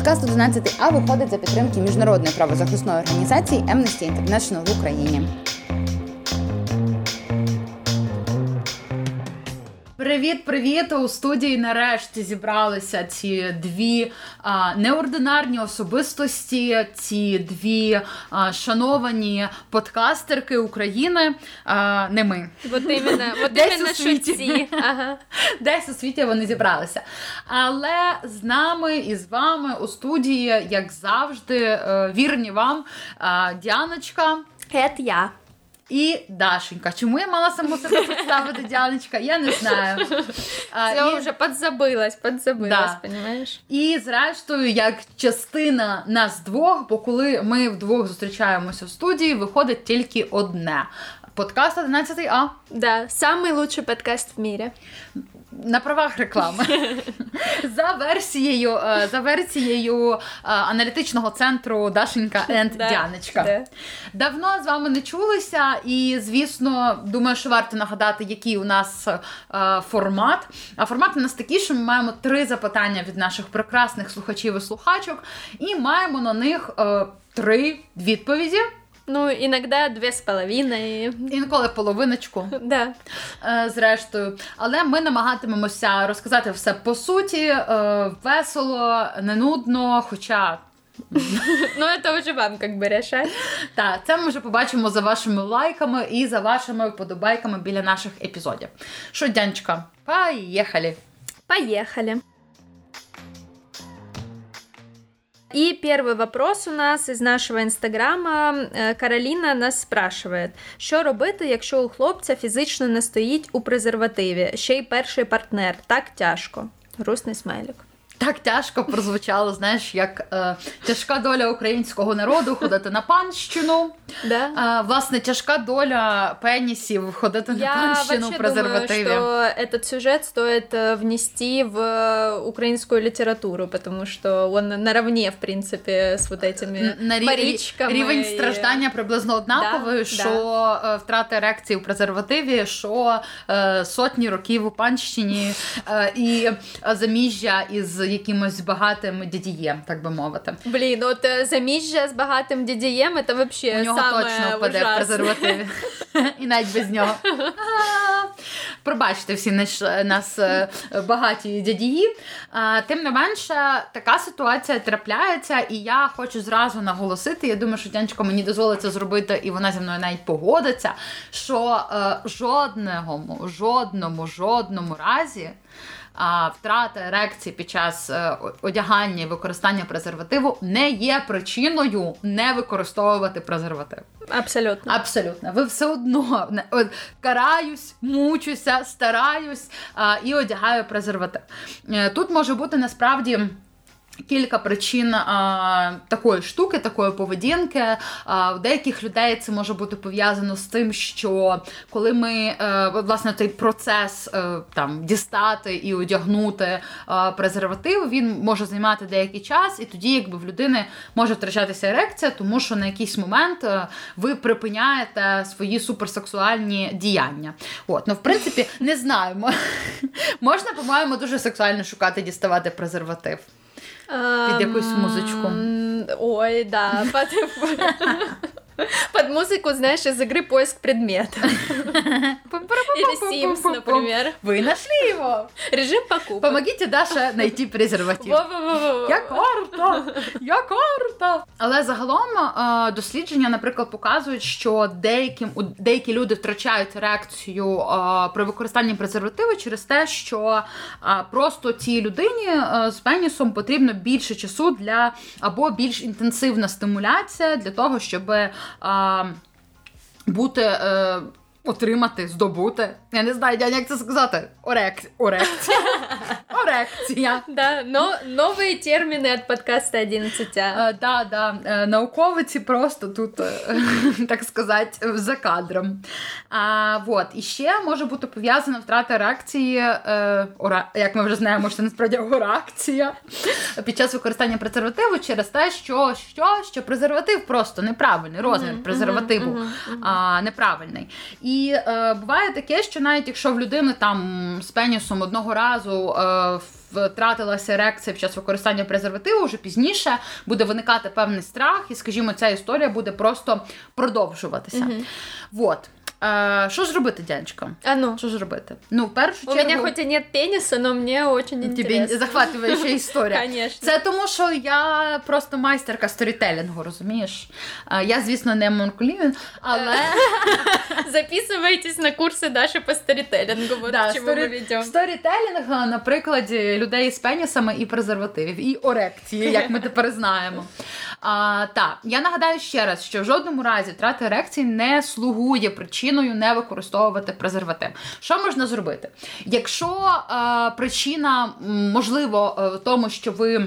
Подкаст 11А виходить за підтримки міжнародної правозахисної організації Amnesty International в Україні. Привіт-привіт! У студії нарешті зібралися ці дві а, неординарні особистості, ці дві а, шановані подкастерки України. А, не ми. От іменно, от Десь іменно у світі. Ага. Десь у світі вони зібралися. Але з нами і з вами у студії, як завжди, е, вірні вам а, Діаночка. Це я. І Дашенька. Чому я мала саму себе представити Діаночка? Я не знаю. А, Все і- вже подзабилась, подзабилась, Да. понимаєш? І зрештою, як частина нас двох, бо коли ми вдвох зустрічаємося в студії, виходить тільки одне. Подкаст 11А Да, самый лучший подкаст в мире. На правах реклами за версією, е, за версією е, аналітичного центру Дашенька енд Да, Діаночка. Давно з вами не чулися, і звісно, думаю, що варто нагадати, який у нас е, формат. А формат у нас такий, що ми маємо три запитання від наших прекрасних слухачів і слухачок, і маємо на них три відповіді. Ну, иногда две с половиной. Інколи половиночку. Да. е, Зрештою, але ми намагатимемося розказати все по суті, е, весело, не нудно. Хоча Ну, это уже вам как бы решать. так, це ми вже побачимо за вашими лайками і за вашими вподобайками біля наших епізодів. Що, Дянечка, поїхали! Поехали. И первый вопрос у нас из нашого інстаграма. Е, Кароліна нас спрашиває, що робити, якщо у хлопця фізично не стоїть у презервативі, ще й перший партнер, так тяжко. Грустний смайлик Так тяжко прозвучало, знаєш, як е, тяжка доля українського народу ходити на панщину. Да? Е, власне, тяжка доля пенісів ходити на Я панщину в вообще думаю, презервативі. что этот сюжет стоит э, внести в э, украинскую литературу, потому что он наравне, в принципе, с вот этими на рі- парічками. рівень і- страждання приблизно однаковий, Да, що е, втрата ерекції у презервативі, що е, сотні років у панщині е, і е, заміжжя із якимось багатим дідієм, так би мовити. Блін, от е, заміжжя з багатим дідієм, це вообще У нього саме точно впаде в презервативі. І навіть без нього. Пробачте всі наш, нас е, багаті дядії. Тим не менше, така ситуація трапляється, і я хочу зразу наголосити. Я думаю, що Тянечко мені дозволить це зробити, і вона зі мною навіть погодиться. Що е, жодному, жодному, жодному разі. А втрата ерекції під час е, одягання і використання презервативу не є причиною не використовувати презерватив. Абсолютно. Абсолютно, ви все одно караюсь, мучуся, стараюсь і одягаю презерватив. Е, Тут може бути насправді. Кілька причин а, такої штуки, такої поведінки. А, у деяких людей це може бути пов'язано з тим, що коли ми е, власне цей процес е, там дістати і одягнути е, презерватив, він може займати деякий час, і тоді, якби в людини може втрачатися ерекція, тому що на якийсь момент ви припиняєте свої суперсексуальні діяння. От, ну в принципі, не знаємо. Можна, по-моєму, дуже сексуально шукати діставати презерватив. Під якусь музичку. Ем, Ой, да. Под, музыку, знаешь, из игры поиск предмета. Или Sims, например. Ви нашли його. Режим покупок. Помогите Даша знайти презерватив. Я карта! Я карта! Але загалом е, дослідження, наприклад, показують, що деякі, деякі люди втрачають реакцію е, при використанні презервативу через те, що е, просто цій людині з пенісом потрібно більше часу для або більш інтенсивна стимуляція для того, щоб бути. Отримати, здобути. Я не знаю, як це сказати. Орек... Орекція. Орекція. Да, но новые термины от подкаста 11А. Е, Да, да, е, науковиці просто тут, е, так сказати, за кадром. А, вот. І ще може бути пов'язана втрата реакції, ора, як ми вже знаємо, що це насправді оракція під час використання презервативу через те, що, що, що презерватив просто неправильний, розмір презервативу неправильний. І е, буває таке, що навіть якщо в людини там з пенісом одного разу е, втратилася ерекція під час використання презервативу, вже пізніше буде виникати певний страх, і, скажімо, ця історія буде просто продовжуватися. Вот. Е, що ж робити, дядечко? А ну, Що ж робити? Ну, в першу у чергу... меня хоть и нет пениса, но мне очень Тобі интересно. захватуюча історія. Конечно. Це тому, що я просто майстерка сторітелінгу, розумієш? Е, Я, звісно, не Монклівін, але Записывайтесь на курсы Даши по сторителлингу, вот Да, к чему мы сторі... ведем. сторітелінг на прикладі людей з пенісами і презервативів, і орекції, як ми тепер знаємо. А, так, я нагадаю ще раз, що в жодному разі втрата ерекції не слугує причиною не використовувати презерватив. Що можна зробити? Якщо е, причина, можливо, е, в тому, що ви.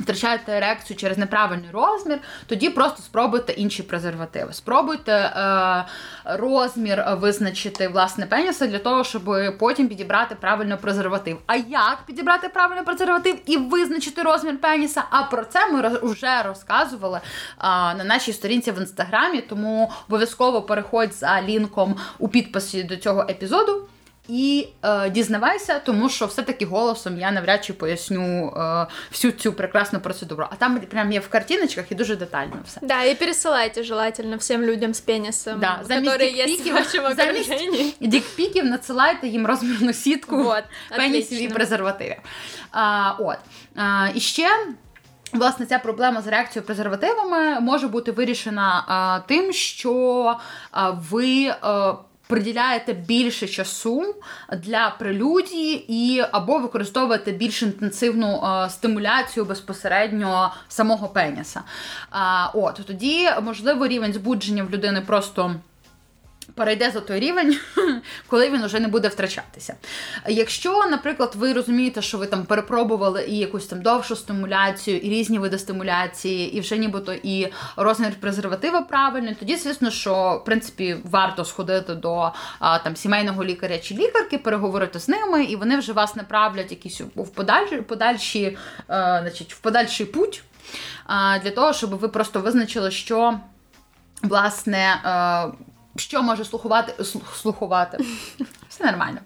Втрачаєте ерекцію через неправильний розмір, тоді просто спробуйте інші презервативи. Спробуйте е, розмір визначити власне пеніса для того, щоб потім підібрати правильно презерватив. А як підібрати правильно презерватив і визначити розмір пеніса? А про це ми вже розказували е, на нашій сторінці в інстаграмі. Тому обов'язково переходь за лінком у підписі до цього епізоду. І е, дізнавайся, тому що все-таки голосом я навряд чи поясню е, всю цю прекрасну процедуру. А там прям є в картиночках і дуже детально все. Да, и пересылайте желательно всем людям с пенисом, Да, замість есть в замість- Дікпіків надсилайте їм розмірну сітку Вот, пенісів і презервативів. А, от. А, і ще. Власне, ця проблема з реакцією презервативами може бути вирішена а, тим, що а, ви а, приділяєте більше часу для прелюдії і або використовуєте більш інтенсивну а, стимуляцію безпосередньо самого пеніса. А, от тоді, можливо, рівень збудження в людини просто перейде за той рівень, коли він вже не буде втрачатися. Якщо, наприклад, ви розумієте, що ви там перепробували і якусь там довшу стимуляцію, і різні види стимуляції, і вже нібито і розмір презерватива правильний, тоді, звісно, що в принципі варто сходити до там сімейного лікаря чи лікарки, переговорити з ними, і вони вже вас направлять якісь в подальші, подальші, е, значить, в подальший путь. Для того, щоб ви просто визначили, що власне, е, що може слухувати, слухувати. Все нормально.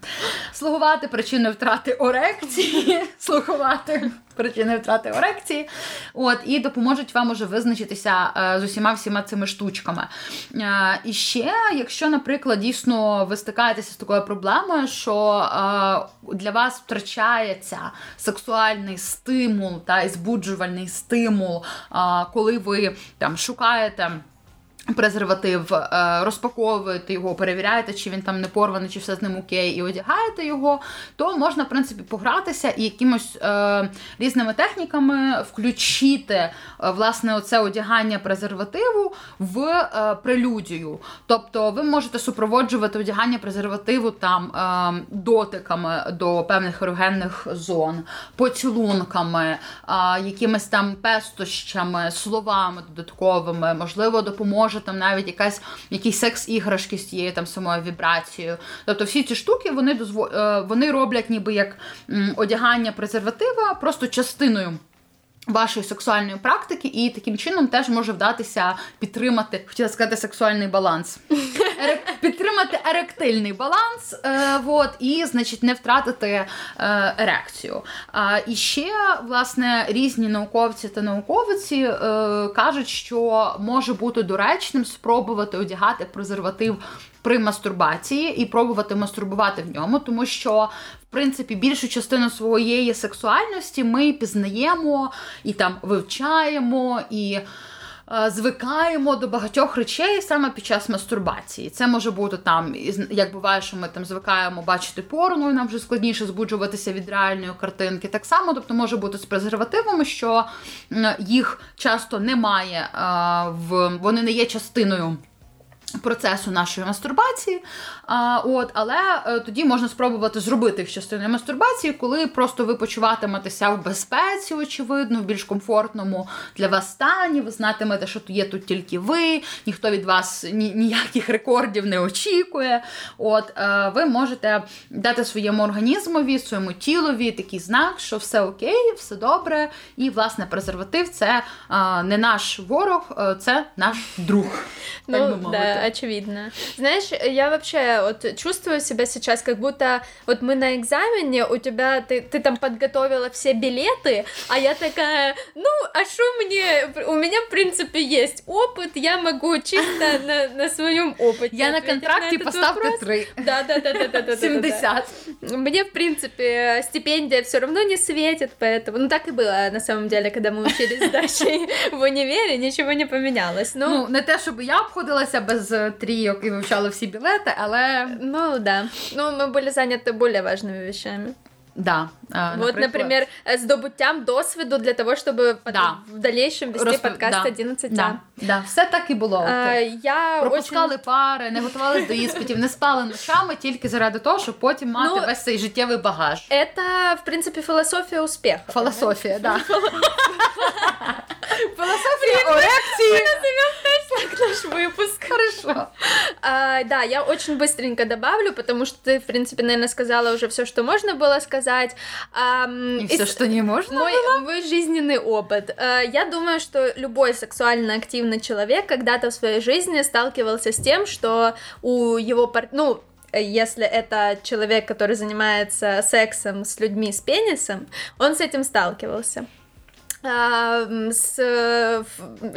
Слугувати причиною втрати орекції, слухувати причиною втрати орекції. От, і допоможуть вам уже визначитися е, з усіма всіма цими штучками. Е, і ще, якщо, наприклад, дійсно ви стикаєтеся з такою проблемою, що е, для вас втрачається сексуальний стимул та збуджувальний стимул, коли ви там шукаєте презерватив, е, розпаковуєте його, перевіряєте, чи він там не порваний, чи все з ним окей, і одягаєте його, то можна, в принципі, погратися і якимось е, різними техніками включити е, власне оце одягання презервативу в е, прелюдію. Тобто ви можете супроводжувати одягання презервативу там е, дотиками до певних ерогенних зон, поцілунками, е, якимись там пестощами, словами додатковими, можливо, допоможе там навіть якась якісь секс-іграшки з тією там самою вібрацією. Тобто всі ці штуки вони дозво... е, вони роблять ніби як одягання презерватива просто частиною. Вашої сексуальної практики, і таким чином теж може вдатися підтримати, хотіла сказати, сексуальний баланс. Підтримати еректильний баланс, е, вот, і, значить, не втратити е, ерекцію. А, і ще, власне, різні науковці та науковиці е, кажуть, що може бути доречним спробувати одягати презерватив при мастурбації і пробувати мастурбувати в ньому, тому що в принципі більшу частину своєї сексуальності ми пізнаємо і там вивчаємо і. Е, Звикаємо до багатьох речей саме під час мастурбації. Це може бути там, як буває, що ми там звикаємо бачити порно, і нам вже складніше збуджуватися від реальної картинки. Так само, тобто може бути з презервативами, що їх часто немає е, в вони не є частиною процесу нашої мастурбації. А, от, але е, тоді можна спробувати зробити їх частиною мастурбації, коли просто ви почуватиметеся в безпеці, очевидно, в більш комфортному для вас стані. Ви знатимете, що є тут тільки ви, ніхто від вас ні, ніяких рекордів не очікує. От, е, ви можете дати своєму організмові, своєму тілові такий знак, що все окей, все добре. І, власне, презерватив це е, не наш ворог, це наш друг. так би Ну, мовити. да. очевидно. Знаешь, я вообще вот чувствую себя сейчас, как будто вот мы на экзамене, у тебя, ты, ты там подготовила все билеты, а я такая, ну, а что мне, у меня, в принципе, есть опыт, я могу чисто на, на своем опыте. Я на ответить контракті этот поставте вопрос. 3. Да, да, да, да, да, да, да. 70. Мне, в принципе, стипендия все равно не светит, поэтому... Ну, так и было, на самом деле, когда мы учились с Дашей в универе, ничего не поменялось. Ну, Ну, не те, щоб я обходилася без е, трійок і вивчала всі білети, але ну да. Ну, мы были заняты более важными вещами. да. е, вот, например, э, здобуттям досвіду для того, чтобы потом Да. в дальнейшем вести розп- подкаст да, 11 Да, да, все так і було. А, От, я Пропускали пари, не готувалися до іспитів, не спали ночами тільки заради того, щоб потім мати Ну, весь цей життєвий багаж. очень... Это, в принципе, философия успеха. Философія, да. Философія орекції. понимаешь? Наш выпуск. Хорошо. А, да, я очень быстренько добавлю, потому что ты, в принципе, наверное, сказала уже все, что можно было сказать. І из- все, що не можна. Мой, мой жизненный опыт. Э, Я думаю, что любой сексуально активный человек когда-то в своей жизни сталкивался с тем, что у его пар... ну, если это человек, который занимается сексом с людьми с пенисом, он с этим сталкивался. А, с, э,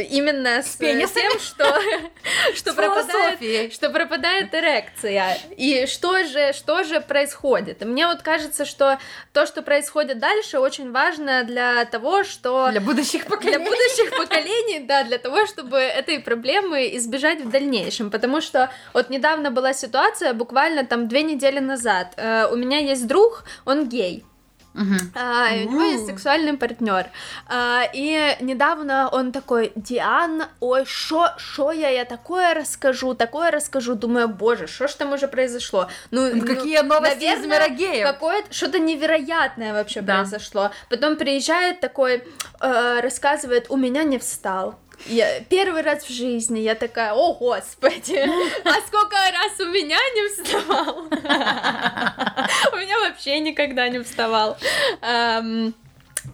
именно с, пенисами? тем, что, что, С пропадает, что пропадает эрекция. И что же, что же происходит? И мне вот кажется, что то, что происходит дальше, очень важно для того, что Для будущих для поколінь. будущих поколений, да, для того, чтобы этой проблемы избежать в дальнейшем. Потому что вот недавно была ситуация, буквально там две недели назад. Э, у меня есть друг, он гей. А, и у него есть сексуальный партнер. А, и недавно он такой, Диана, ой, шо, шо я, я такое расскажу, такое расскажу. Думаю, боже, что ж там уже произошло? Ну, Ну, Какие новости из мира геев? Какое-то что-то невероятное вообще Да. произошло. Потом приезжает такой, э, рассказывает, у меня не встал. Я первый раз в жизни я такая, о господи, а сколько раз у меня не вставал? У меня вообще никогда не вставал.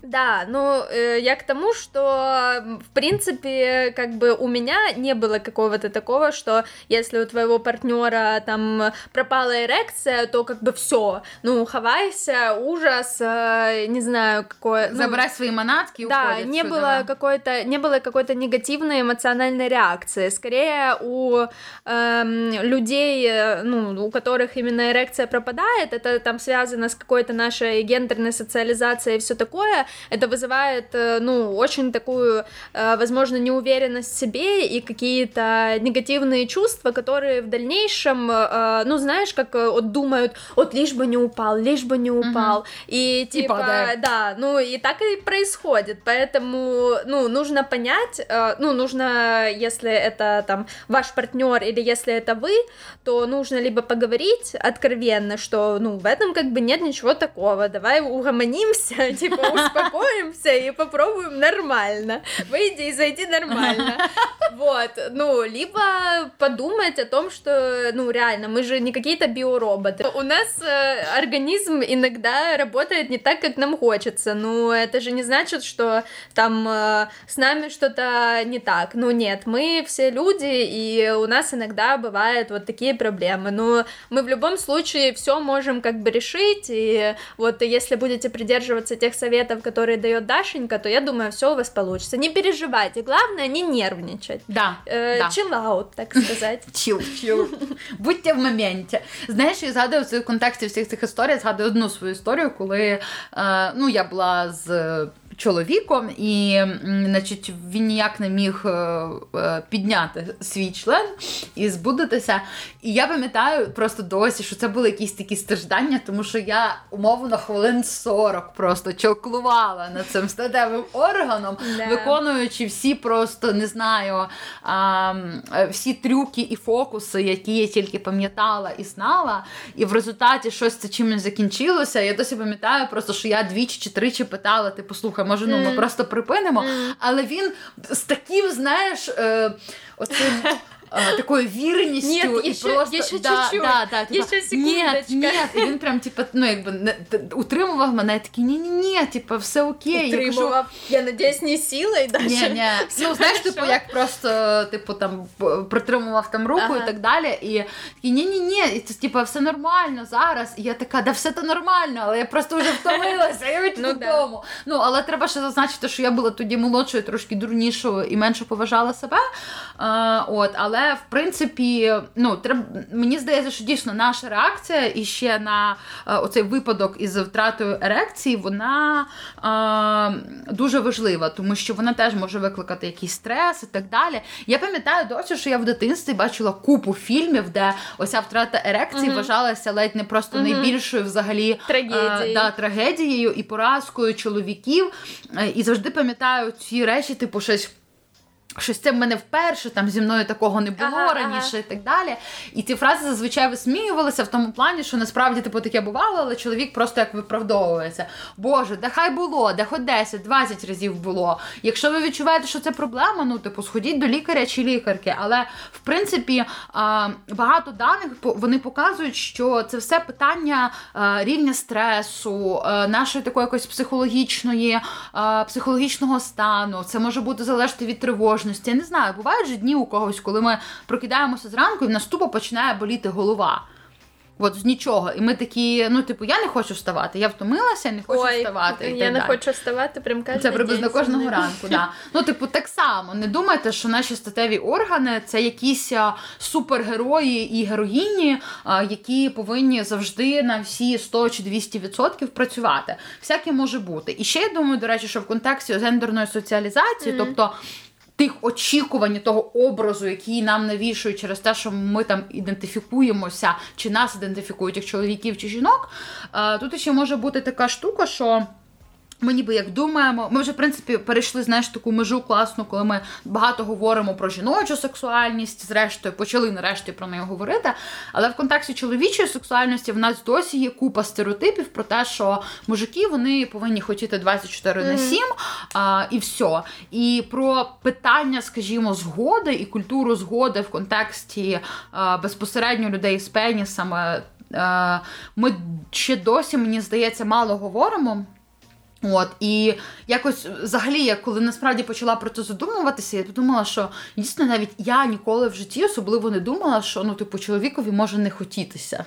Да, ну э, я к тому, что в принципе как бы у меня не было какого-то такого, что если у твоего партнера там пропала эрекция, то как бы все, ну хавайся, ужас, э, не знаю какое. ну, Забирай свої манатки да, уходять не было да. какой-то не было какой-то негативной эмоциональной реакции. Скорее у эм, людей, э, ну у которых именно эрекция пропадает, это там связано с какой-то нашей гендерной социализацией и все такое. Это вызывает, э, ну очень такую, э, возможно, неуверенность в себе и какие-то негативные чувства, которые в дальнейшем, э, ну знаешь, как вот думают, вот лишь бы не упал, лишь бы не упал, и типа, падает. да, ну и так и происходит, поэтому, ну, нужно понять, ну, нужно, если это там ваш партнер или если это вы, то нужно либо поговорить откровенно, что, ну, в этом как бы нет ничего такого, давай угомонимся, типа успокоимся и попробуем нормально, выйди и зайди нормально, вот, ну, либо подумать о том, что, ну, реально, мы же не какие-то биороботы. У нас э, организм иногда работает не так, как нам хочется. Ну, это же не значит, что там э, с нами что-то не так. Ну, нет, мы все люди, и у нас иногда бывают вот такие проблемы. Но мы в любом случае все можем как бы решить, и вот если будете придерживаться тех советов, которые дает Дашенька, то я думаю, все у вас получится. Не переживайте, главное не нервничать. Да, Э, да. так сказать. Чил, чил. Будьте в моменті. Знаєш, я згадую в контексті всіх цих історій, згадую одну свою історію, коли е, ну, я була з чоловіком, і значить, він ніяк не міг е, е, підняти свій член і збудитися. І я пам'ятаю просто досі, що це були якісь такі страждання, тому що я умовно хвилин 40 просто чоклувала над цим статевим органом, Да. виконуючи всі просто не знаю, а, е, всі трюки і фокуси, які я тільки пам'ятала і знала. І в результаті щось це чимось закінчилося. Я досі пам'ятаю, просто що я двічі чи тричі питала: типу, слухай, може ну ми просто припинимо. Але він з таким, знаєш, е, оцим. е, Такою вірністю Нет, і еще- просто еще да, чуть-чуть. да, да, типа, Еще ні, секундочка. ні, і він прям типа, ну якби утримував мене, я такий, ні, ні, ні, типа, все окей. Я кажу, Я надіюсь, не силою даже. ні, ні. Ну, знаєш, типу, як просто типу там притримував там руку Ага. і так далі. І такий, ні, ні, ні, і це типу, все нормально зараз. І я така, да все то нормально, але я просто вже втомилася, я від Ну, да. додому. Ну, але треба ще зазначити, що я була тоді молодшою, трошки дурнішою і менше поважала себе. А, от, але в принципі, ну, треба, мені здається, що дійсно наша реакція і ще на е, оцей випадок із втратою ерекції, вона е, дуже важлива, тому що вона теж може викликати якийсь стрес і так далі. Я пам'ятаю досі, що я в дитинстві бачила купу фільмів, де оця втрата ерекції Мгм. вважалася ледь не просто Мгм. найбільшою взагалі Трагедією. е, да, трагедією і поразкою чоловіків. Е, І завжди пам'ятаю ці речі, типу, щось. Щось це в мене вперше, там зі мною такого не було Ага, раніше ага. і так далі. І ці фрази зазвичай висміювалися в тому плані, що насправді типу таке бувало, але чоловік просто як виправдовується. Боже, да хай було, да хоч 10-20 разів було. Якщо ви відчуваєте, що це проблема, ну типу сходіть до лікаря чи лікарки. Але в принципі багато даних вони показують, що це все питання рівня стресу, нашої такої якоїсь психологічної, психологічного стану. Це може бути залежати від тривожності. Я не знаю, бувають же дні у когось, коли ми прокидаємося зранку і в нас тупо починає боліти голова. От з нічого. І ми такі, ну, типу, я не хочу вставати, я втомилася, не хочу Ой, вставати. і я так не далі. хочу вставати прям кожен Це приблизно кожного ранку. Да. Ну, типу, так само. Не думайте, що наші статеві органи це якісь супергерої і героїні, які повинні завжди на всі 100 чи 200% працювати. Всяке може бути. І ще я думаю, до речі, що в контексті гендерної соціалізації, тобто. Тих очікувань, того образу, який нам навішують через те, що ми там ідентифікуємося, чи нас ідентифікують як чоловіків чи жінок. е, Тут ще може бути така штука, що ми ніби як думаємо, ми вже в принципі перейшли знаєш таку межу класну, коли ми багато говоримо про жіночу сексуальність, зрештою почали нарешті про неї говорити. Але в контексті чоловічої сексуальності в нас досі є купа стереотипів про те, що мужики вони повинні хотіти 24 на 7, а, і все. І про питання, скажімо, згоди і культуру згоди в контексті а, безпосередньо людей з пенісами. а, Ми ще досі, мені здається, мало говоримо. От і якось взагалі, я коли насправді почала про це задумуватися, я подумала, що дійсно навіть я ніколи в житті особливо не думала, що ну, типу, чоловікові може не хотітися.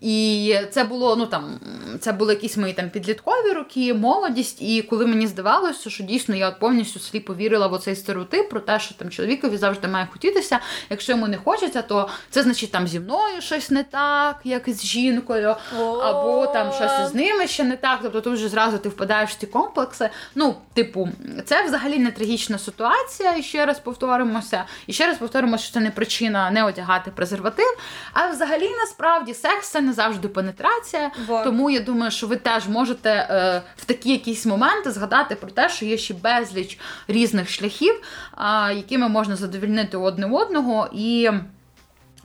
І це було, ну там, це були якісь мої там підліткові роки, молодість. І коли мені здавалося, що дійсно я от повністю сліпо повірила в оцей стереотип про те, що там чоловікові завжди має хотітися. Якщо йому не хочеться, то це значить там зі мною щось не так, як з жінкою, або там щось з ними ще не так. Тобто тут вже зразу ти впадаєш в ці комплекси. Ну, типу, це взагалі не трагічна ситуація. І ще раз повторимося. І ще раз повторимося, що це не причина не одягати презерватив. А взагалі насправді секс це не завжди пенетрація. Вот. Тому я думаю, що ви теж можете е, в такі якісь моменти згадати про те, що є ще безліч різних шляхів, е, якими можна задовільнити одне одного і.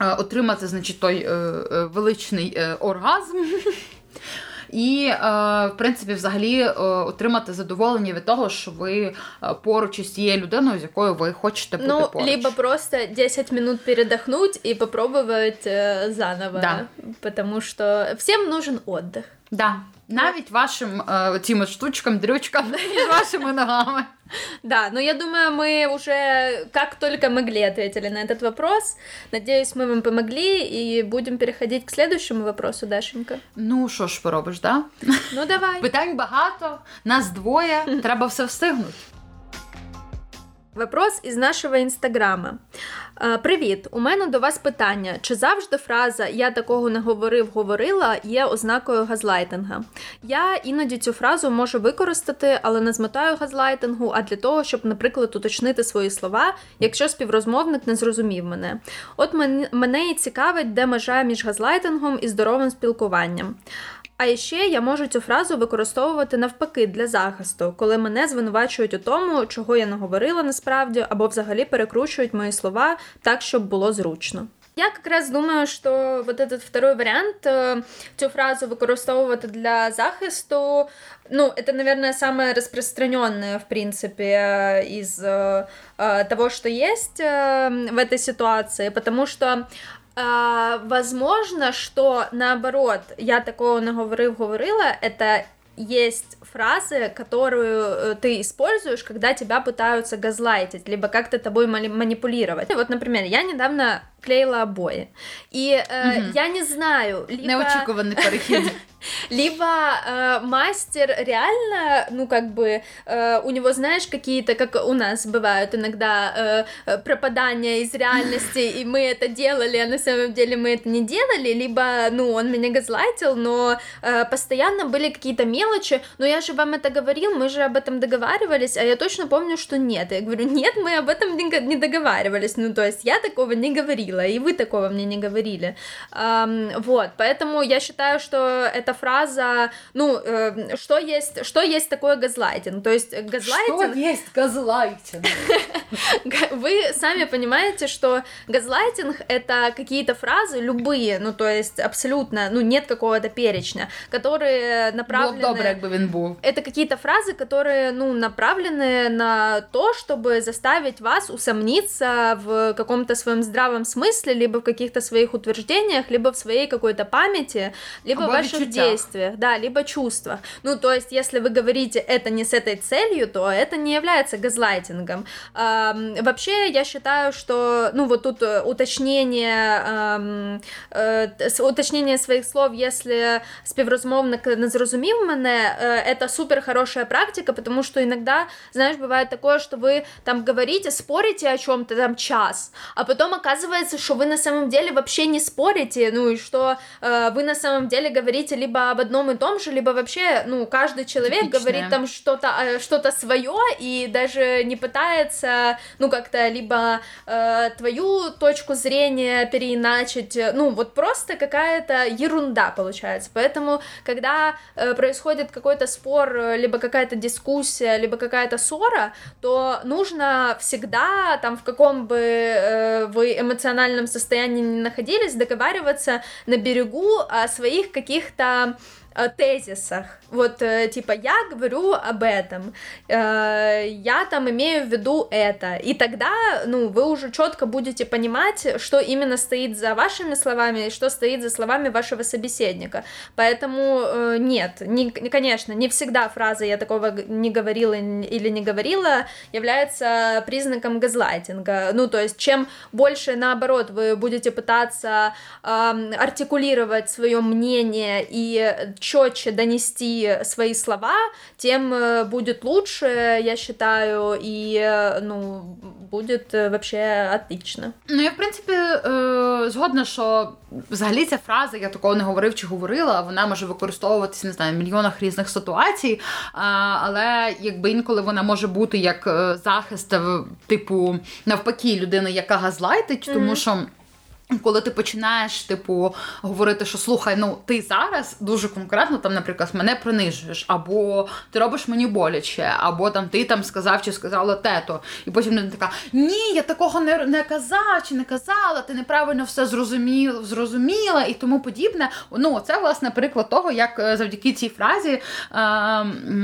е, Отримати, значить, той е, е, величний е, оргазм. І, е, в принципі, взагалі е, отримати задоволення від того, що ви е, поруч із тією людиною, з якою ви хочете бути Ну, поруч. либо просто 10 минут передохнуть і попробовать э, заново. Да. Тому що всім нужен отдых. Да. Навіть вашим цим штучкам, дрючкам і вашими ногами. Да, но я думаю, мы уже как только могли ответили на этот вопрос. Надеюсь, мы вам помогли и будем переходить к следующему вопросу, Дашенька. Ну, що ж поробиш, да? Ну, давай. Питань багато, нас двоє, треба все встигнути. Вопрос із нашого інстаграма. Е, Привіт! У мене до вас питання: чи завжди фраза Я такого не говорив, говорила є ознакою газлайтинга? Я іноді цю фразу можу використати, але не з метою газлайтингу, а для того, щоб, наприклад, уточнити свої слова, якщо співрозмовник не зрозумів мене. От мен- мене і цікавить, де межа між газлайтингом і здоровим спілкуванням. А ще я можу цю фразу використовувати навпаки для захисту, коли мене звинувачують у тому, чого я не говорила насправді, або взагалі перекручують мої слова так, щоб було зручно. Я как раз думаю, что вот этот второй вариант, э, цю фразу використовувати для захисту, ну, это, наверное, самое распространенное, в принципе, из э, э, того, что есть в этой ситуации, потому что возможно, что наоборот, я такого не говорив, говорила, это есть фразы, которую э, ты используешь, когда тебя пытаются газлайтить, либо как-то тобой манипулировать. Вот, например, я недавно клеила обои, и э, угу. я не знаю, либо... Неочікуваний перехід. Либо э, мастер реально, ну, как бы, э, у него, знаешь, какие-то, как у нас бывают иногда э, пропадания из реальности, и мы это делали, а на самом деле мы это не делали, либо, ну, он меня газлайтил, но э, постоянно были какие-то мелочи, но я же вам это говорил, мы же об этом договаривались, а я точно помню, что нет. Я говорю, нет, мы об этом не договаривались, ну, то есть я такого не говорила, и вы такого мне не говорили. Эм, вот, поэтому я считаю, что это фраза, ну, э, что есть, что есть такое газлайтинг? То есть газлайтинг... Что есть газлайтинг? Вы сами понимаете, что газлайтинг — это какие-то фразы, любые, ну, то есть абсолютно, ну, нет какого-то перечня, которые направлены... Это какие-то фразы, которые, ну, направлены на то, чтобы заставить вас усомниться в каком-то своем здравом смысле, либо в каких-то своих утверждениях, либо в своей какой-то памяти, либо в ваших действиях, да, либо чувствах. Ну, то есть, если вы говорите это не с этой целью, то это не является газлайтингом. Эм, вообще, я считаю, что, ну, вот тут э, уточнение, эм, э, уточнение своих слов, если співрозмовник не зрозумів мене, э, это супер хорошая практика, потому что иногда, знаешь, бывает такое, что вы там говорите, спорите о чем-то там час, а потом оказывается, что вы на самом деле вообще не спорите, ну, и что э, вы на самом деле говорите либо об одном и том же, либо вообще, ну, каждый человек Типичное. говорит там что-то э, что-то свое и даже не пытается, ну, как-то либо э, твою точку зрения переиначить, ну, вот просто какая-то ерунда получается. Поэтому, когда э, происходит какой-то спор, либо какая-то дискуссия, либо какая-то ссора, то нужно всегда, там, в каком бы э, вы эмоциональном состоянии не находились, договариваться на берегу о своих каких-то тезисах. Вот, э, типа, я говорю об этом, э, я там имею в виду это. И тогда, ну, вы уже четко будете понимать, что именно стоит за вашими словами и что стоит за словами вашего собеседника. Поэтому нет, не, конечно, не всегда фраза «я такого не говорила или не говорила» является признаком газлайтинга. Ну, то есть, чем больше, наоборот, вы будете пытаться э, артикулировать свое мнение и четче донести свои слова, тем э, будет лучше, я считаю, и э, ну, будет э, вообще отлично. Ну, я, в принципі, згодна, що взагалі ця фраза, я такого не говорив чи говорила, вона може використовуватися, не знаю, в мільйонах різних ситуацій, але якби інколи вона може бути як захист, типу, навпаки, людини, яка газлайтить, тому mm-hmm. Коли ти починаєш, типу, говорити, що слухай, ну ти зараз дуже конкретно там, наприклад, мене принижуєш, або ти робиш мені боляче, або там ти там сказав чи сказала тето, і потім не така ні, я такого не не казав чи не казала, ти неправильно все зрозуміла, зрозуміла і тому подібне. Ну, це власне приклад того, як е, завдяки цій фразі е,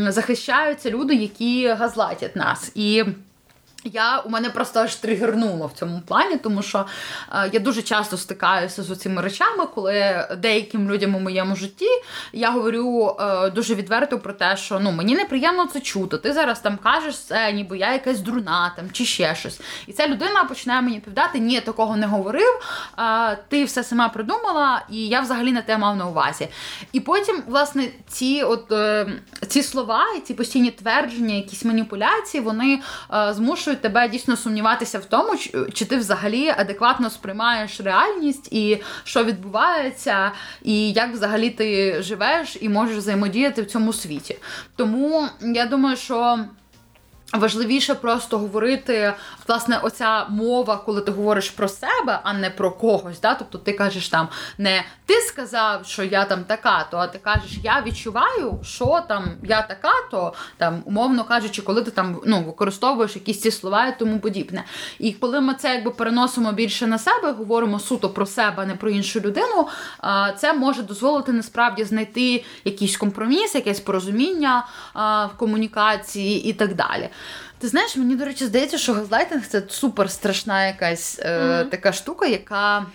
захищаються люди, які газлатять нас і. Я у мене просто аж тригернуло в цьому плані, тому що е, я дуже часто стикаюся з цими речами, коли деяким людям у моєму житті я говорю е, дуже відверто про те, що ну мені неприємно це чути. Ти зараз там кажеш це, ніби я якась дурна там чи ще щось. І ця людина починає мені відповідати, ні, такого не говорив. Е, ти все сама придумала, і я взагалі не те мав на увазі. І потім, власне, ці от е, ці слова і ці постійні твердження, якісь маніпуляції, вони е, змушують змушують тебе дійсно сумніватися в тому, чи ти взагалі адекватно сприймаєш реальність і що відбувається, і як взагалі ти живеш і можеш взаємодіяти в цьому світі. Тому я думаю, що. Важливіше просто говорити, власне, оця мова, коли ти говориш про себе, а не про когось. Да? Тобто ти кажеш там не ти сказав, що я там така, то а ти кажеш, я відчуваю, що там я така, то там, умовно кажучи, коли ти там ну, використовуєш якісь ці слова і тому подібне. І коли ми це якби переносимо більше на себе, говоримо суто про себе, а не про іншу людину, це може дозволити насправді знайти якийсь компроміс, якесь порозуміння в комунікації і так далі. Ти знаєш, мені, до речі, здається, що газлайтинг це супер страшна якась е, mm-hmm. така штука, яка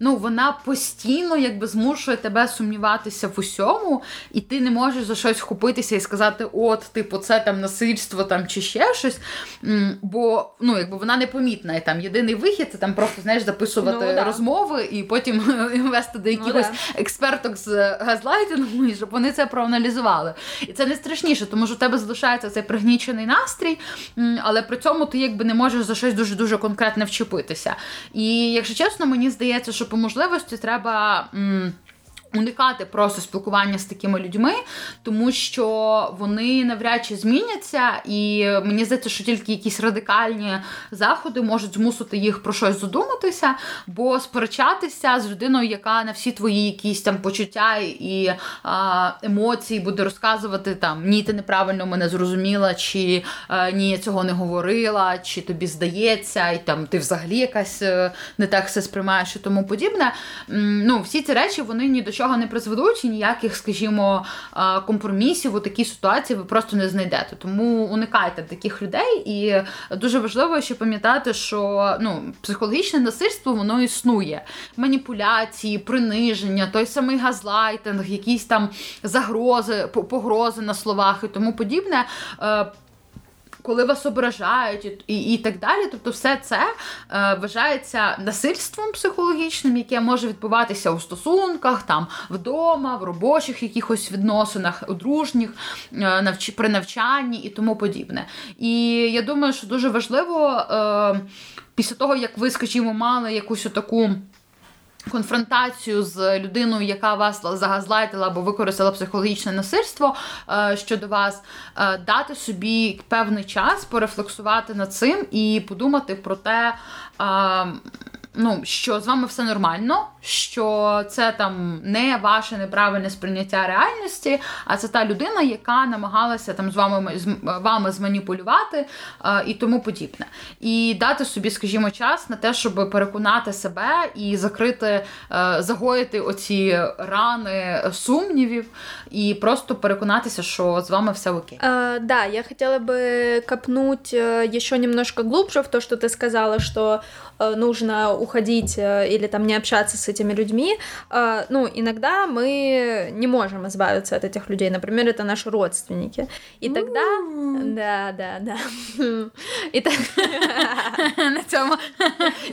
ну вона постійно якби змушує тебе сумніватися в усьому, і ти не можеш за щось вхопитися і сказати, от, типу, це там насильство там чи ще щось. Бо ну, якби вона непомітна. І там єдиний вихід це там просто знаєш, записувати ну, да. розмови і потім вести до якихось ну, да. експерток з газлайтингу, щоб вони це проаналізували. І це не страшніше, тому що у тебе залишається цей пригнічений настрій, але при цьому ти якби не можеш за щось дуже дуже конкретне вчепитися. І якщо чесно, мені здається, що по можливості треба. М- Уникати просто спілкування з такими людьми, тому що вони навряд чи зміняться, і мені здається, що тільки якісь радикальні заходи можуть змусити їх про щось задуматися, бо сперечатися з людиною, яка на всі твої якісь там почуття і а, емоції буде розказувати там ні, ти неправильно мене зрозуміла, чи а, ні, я цього не говорила, чи тобі здається, і там ти взагалі якась е, не так все сприймаєш і тому подібне. Ну, всі ці речі вони ні до чого нічого не призведуть, і ніяких, скажімо, компромісів у такій ситуації ви просто не знайдете. Тому уникайте таких людей, і дуже важливо ще пам'ятати, що ну, психологічне насильство воно існує. Маніпуляції, приниження, той самий газлайтинг, якісь там загрози, погрози на словах і тому подібне. Коли вас ображають і і, і так далі. Тобто, все це е, вважається насильством психологічним, яке може відбуватися у стосунках, там вдома, в робочих якихось відносинах, у дружніх, е, навч... при навчанні і тому подібне. І я думаю, що дуже важливо е, після того, як ви, скажімо, мали якусь таку конфронтацію з людиною, яка вас загазлайтила або використала психологічне насильство е, щодо вас, е, дати собі певний час порефлексувати над цим і подумати про те, ну, що з вами все нормально, що це там не ваше неправильне сприйняття реальності, а це та людина, яка намагалася там з вами з вами зманіпулювати а, і тому подібне. І дати собі, скажімо, час на те, щоб переконати себе і закрити, а, е, загоїти оці рани сумнівів, і просто переконатися, що з вами все окей. А, да, я хотела бы копнуть э, еще немножко глубже в то, что ты сказала, что э, нужно уходить э, или там не общаться с этими людьми, э, ну, иногда мы не можем избавиться от этих людей. Например, это наши родственники. И тогда... Да, да, да. І так... На цьому.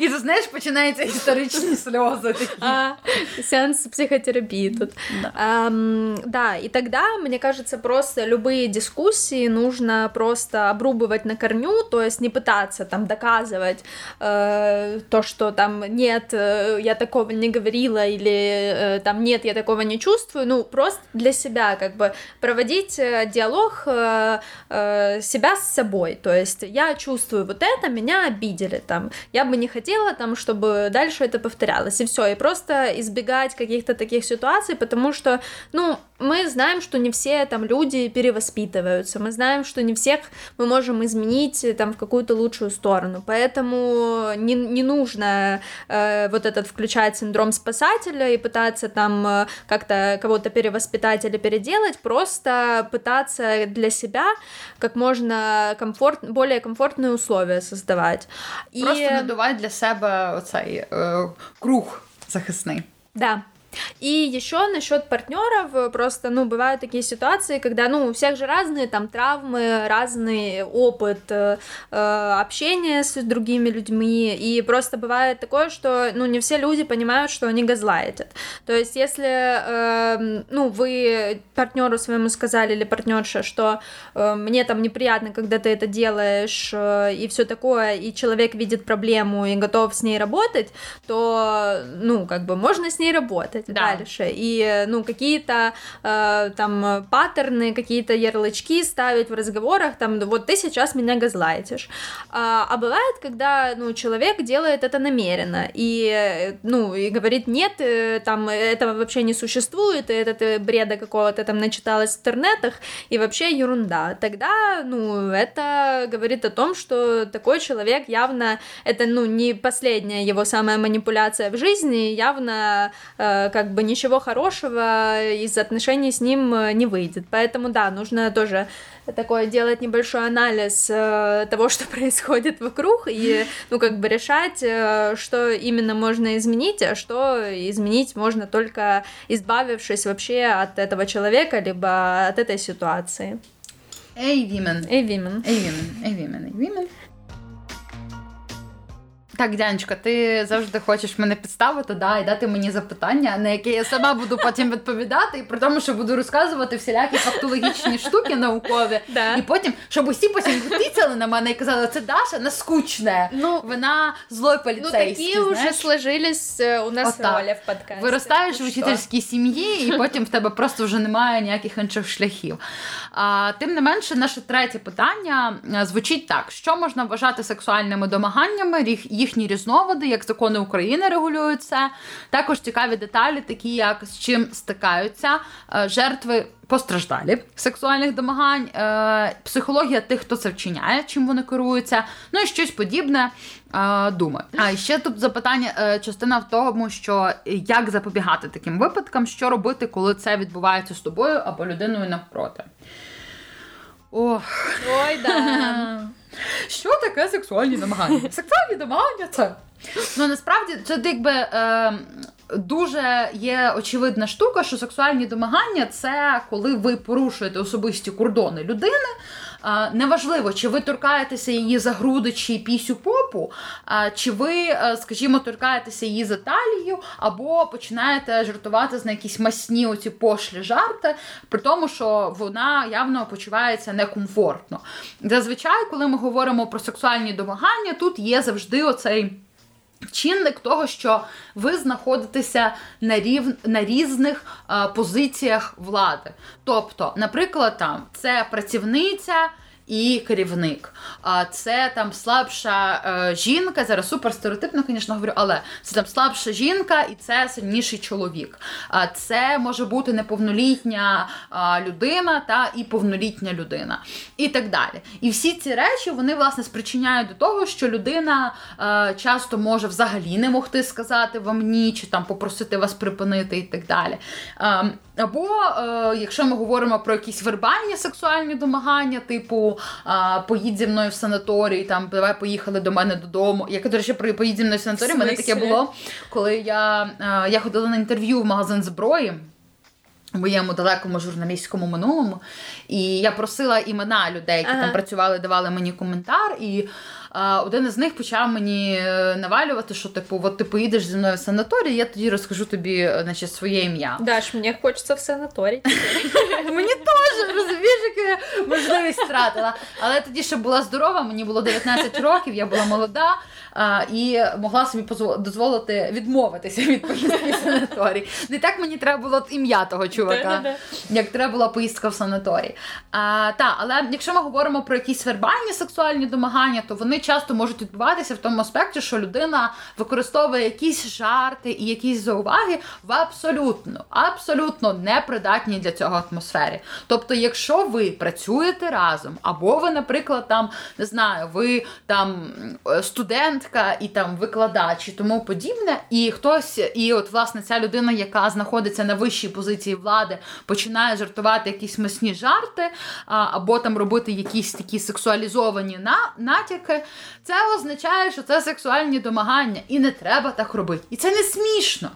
І ти знаєш, починаються історичні сльози такі. Сеанс психотерапии тут. Да, и тогда, мне кажется, просто любые дискуссии нужно просто обрубывать на корню, то есть не пытаться там доказывать э, то, что там нет, э, я такого не говорила, или э, там нет, я такого не чувствую, ну, просто для себя, как бы, проводить э, диалог себя с собой, то есть я чувствую вот это, меня обидели, там, я бы не хотела, там, чтобы дальше это повторялось, и все, и просто избегать каких-то таких ситуаций, потому что, ну, мы знаем, что не все там люди перевоспитываются, мы знаем, что не всех мы можем изменить там в какую-то лучшую сторону, поэтому не, не нужно э, вот этот включать синдром спасателя и пытаться там э, как-то кого-то перевоспитать или переделать, просто пытаться для себя как можно комфорт, более комфортные условия создавать. Просто и... надувать для себе оцей е, круг захисний. Да, и еще насчет партнеров, просто, ну, бывают такие ситуации, когда, ну, у всех же разные там травмы, разный опыт э, э, общения с другими людьми, и просто бывает такое, что, ну, не все люди понимают, что они газлайтят. То есть, если, э, ну, вы партнеру своему сказали или партнерше, что э, мне там неприятно, когда ты это делаешь, э, и все такое, и человек видит проблему и готов с ней работать, то, ну, как бы можно с ней работать работать Да. дальше. И, э, ну, какие-то э, там э, паттерны, какие-то ярлычки ставить в разговорах, там, вот ты сейчас меня газлайтишь. А, а бывает, когда, ну, человек делает это намеренно и, э, ну, и говорит, нет, там, этого вообще не существует, и это ты бреда какого-то там начиталась в интернетах, и вообще ерунда. Тогда, ну, это говорит о том, что такой человек явно, это, ну, не последняя его самая манипуляция в жизни, явно, э, как бы, ничего хорошего из отношений с ним э, не выйдет. Поэтому, да, нужно тоже такое делать небольшой анализ э, того, что происходит вокруг, и, ну, как бы решать, э, что именно можно изменить, а что изменить можно только избавившись вообще от этого человека, либо от этой ситуации. Ей, вімен. Эй, Вимен. Ей, вімен, ей, вімен, ей, вімен. Так, Дянечка, ти завжди хочеш мене підставити, да, і дати мені запитання, на яке я сама буду потім відповідати, і при тому, що буду розказувати всілякі фактологічні штуки наукові. Да. І потім, щоб усі потім тицяли на мене і казали, це Даша наскучне. Ну, вона злой Ну, поліцейський. такие уже знаєш. сложились э, у нас так. в подкасте. Виростаєш Ну в учительській сім'ї, і потім в тебе просто вже немає ніяких інших шляхів. А, тим не менше, наше третє питання е, звучить так: що можна вважати сексуальними домаганнями, їхні різновиди, як закони України регулюють це. Також цікаві деталі, такі як з чим стикаються е, жертви. Постраждалі сексуальних домагань, е, психологія тих, хто це вчиняє, чим вони керуються, ну і щось подібне е, думаю. А ще тут запитання, частина в тому, що як запобігати таким випадкам, що робити, коли це відбувається з тобою або людиною навпроти. Ох, Ой, да. що таке сексуальні намагання? Сексуальні домагання це. Ну насправді це якби е, дуже є очевидна штука, що сексуальні домагання це коли ви порушуєте особисті кордони людини. Неважливо, чи ви торкаєтеся її за груди чи пісю попу, чи ви, е, скажімо, торкаєтеся її за талію, або починаєте жартувати з на якісь масні оці пошлі жарти, при тому, що вона явно почувається некомфортно. Зазвичай, коли ми говоримо про сексуальні домагання, тут є завжди оцей. Чинник того, що ви знаходитеся на рів... на різних е, позиціях влади. Тобто, наприклад, там це працівниця і керівник, а це там слабша е, жінка. Зараз супер стереотипно, звісно, говорю, але це там слабша жінка і це сильніший чоловік. А це може бути неповнолітня а, людина та і повнолітня людина, і так далі. І всі ці речі вони власне спричиняють до того, що людина е, часто може взагалі не могти сказати вам ні, чи там попросити вас припинити і так далі. Е, або е, якщо ми говоримо про якісь вербальні сексуальні домагання, типу е, поїдь зі мною в санаторій, там давай поїхали до мене додому. Я до речі, про поїдь зі мною в санаторій, В мене таке було, коли я, е, я ходила на інтерв'ю в магазин зброї. Моєму далекому журналістському минулому, і я просила імена людей, які Ага. там працювали, давали мені коментар. І е, один із них почав мені е, навалювати, що типу, от ти поїдеш зі мною в санаторій, я тоді розкажу тобі е, значить, своє ім'я. Даш, мне хочется в санаторий. Мені теж розумієш, яку я можливість втратила. Але тоді ще була здорова, мені було 19 років, я була молода а, і могла собі дозволити відмовитися від поїздки в санаторій. Не так мені треба було ім'я того чувака, як треба була поїздка в санаторій. А, та, але якщо ми говоримо про якісь вербальні сексуальні домагання, то вони часто можуть відбуватися в тому аспекті, що людина використовує якісь жарти і якісь зауваги в абсолютно, абсолютно непридатній для цього атмосфері. Тобто, якщо ви працюєте разом, або ви, наприклад, там не знаю, ви там е, студентка і там викладач і тому подібне, і хтось, і от власне ця людина, яка знаходиться на вищій позиції влади, починає жартувати якісь масні жарти, або там робити якісь такі сексуалізовані на, натяки, це означає, що це сексуальні домагання, і не треба так робити. І це не смішно.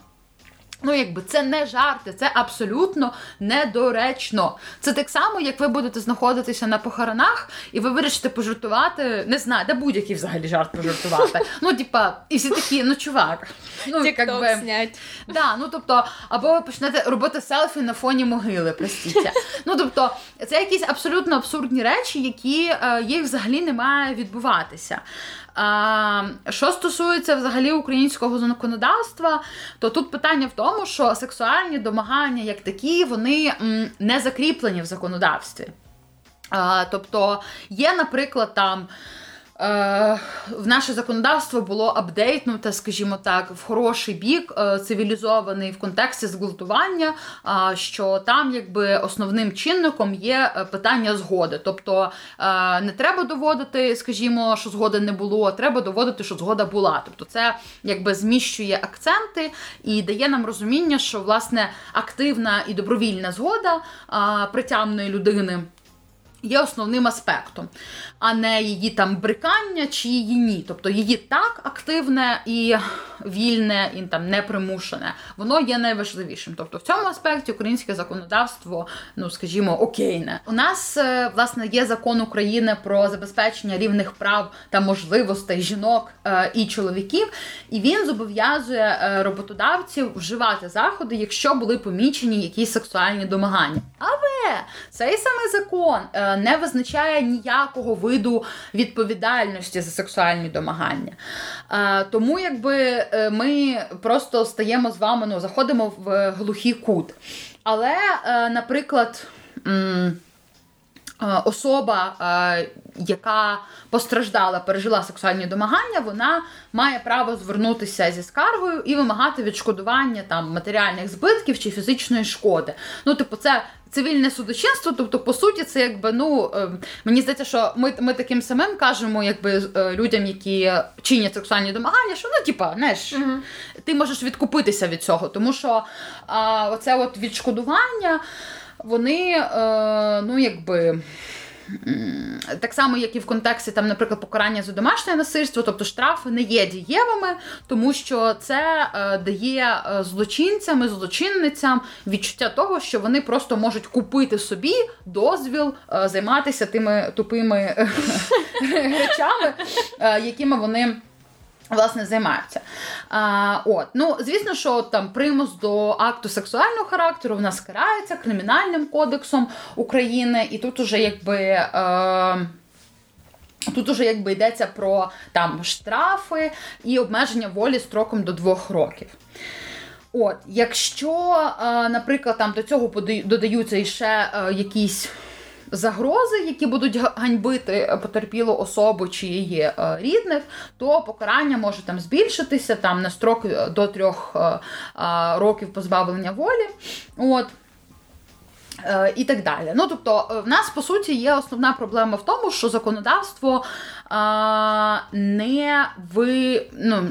Ну, якби це не жарти, це абсолютно недоречно. Це так само, як ви будете знаходитися на похоронах, і ви вирішите пожартувати, не знаю, де будь-який взагалі жарт пожартувати. Ну, типа, і всі такі, ну чувак. Ну, якби, снять. Да, ну тобто, або ви почнете робити селфі на фоні могили, простіться. Ну тобто, це якісь абсолютно абсурдні речі, які е, їх взагалі не має відбуватися. Що стосується взагалі українського законодавства, то тут питання в тому, що сексуальні домагання як такі, вони не закріплені в законодавстві. Тобто є, наприклад, там. Е, в наше законодавство було апдейтнуте, скажімо так, в хороший бік, е, цивілізований в контексті зґвалтування, що там якби основним чинником є е, питання згоди. Тобто не треба доводити, скажімо, що згоди не було, треба доводити, що згода була. Тобто це якби зміщує акценти і дає нам розуміння, що власне активна і добровільна згода притямної людини є основним аспектом, а не її там брикання чи її ні. Тобто її так активне і вільне, і там непримушене, воно є найважливішим. Тобто в цьому аспекті українське законодавство, ну скажімо, окейне. У нас е, власне є закон України про забезпечення рівних прав та можливостей жінок е, і чоловіків, і він зобов'язує е, роботодавців вживати заходи, якщо були помічені якісь сексуальні домагання. Але цей самий закон не визначає ніякого виду відповідальності за сексуальні домагання. Тому якби ми просто стаємо з вами, ну, заходимо в глухий кут. Але, наприклад, особа, яка постраждала, пережила сексуальні домагання, вона має право звернутися зі скаргою і вимагати відшкодування там матеріальних збитків чи фізичної шкоди. Ну, типу, це цивільне судочинство, тобто, по суті, це якби ну е, мені здається, що ми ми таким самим кажемо, якби е, людям, які чинять сексуальні домагання, що ну, типа, знаєш, uh ти можеш відкупитися від цього, тому що а, оце от відшкодування, вони, е, ну якби так само, як і в контексті, там, наприклад, покарання за домашнє насильство, тобто штрафи не є дієвими, тому що це е, дає е, злочинцям і злочинницям відчуття того, що вони просто можуть купити собі дозвіл займатися тими тупими речами, якими вони власне займаються. А, от. Ну, Звісно, що там примус до акту сексуального характеру в нас карається Кримінальним кодексом України, і тут уже якби. Е, Тут уже якби йдеться про там штрафи і обмеження волі строком до двох років. От, Якщо, е, наприклад, там до цього додаються ще е, якісь загрози, які будуть ганьбити потерпілу особу чи її е, рідних, то покарання може там збільшитися там на строк е, до трьох е, років позбавлення волі. От. І так далі. Ну, тобто, в нас по суті є основна проблема в тому, що законодавство а, не ви, ну,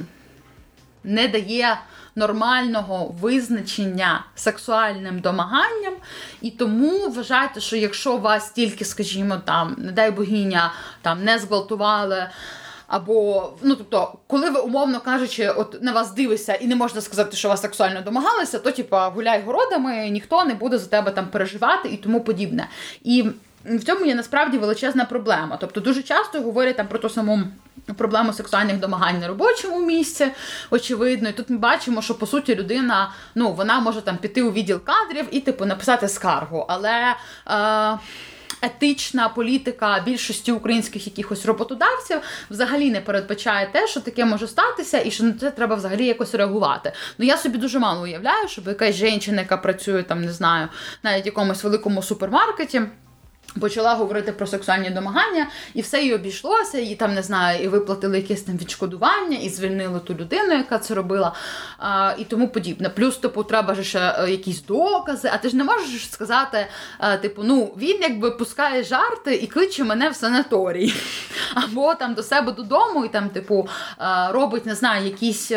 не дає нормального визначення сексуальним домаганням, і тому вважайте, що якщо вас тільки, скажімо, там, не дай богиня, там не зґвалтували. Або, ну тобто, коли ви, умовно кажучи, от на вас дивишся і не можна сказати, що вас сексуально домагалися, то типа гуляй городами, ніхто не буде за тебе там переживати і тому подібне. І в цьому є насправді величезна проблема. Тобто, дуже часто говорять там про ту саму проблему сексуальних домагань на робочому місці, очевидно. І тут ми бачимо, що по суті людина ну, вона може там піти у відділ кадрів і типу написати скаргу. Але. Е- Етична політика більшості українських якихось роботодавців взагалі не передбачає те, що таке може статися, і що на це треба взагалі якось реагувати. Ну я собі дуже мало уявляю, щоб якась жінка, яка працює там, не знаю, навіть якомусь великому супермаркеті. Почала говорити про сексуальні домагання, і все їй обійшлося, і там не знаю, і виплатили якесь там відшкодування, і звільнили ту людину, яка це робила, а, і тому подібне. Плюс, типу, треба ж ще е, якісь докази. А ти ж не можеш сказати, а, е, типу, ну він якби пускає жарти і кличе мене в санаторій, або там до себе додому, і там, типу, е, робить, не знаю, якісь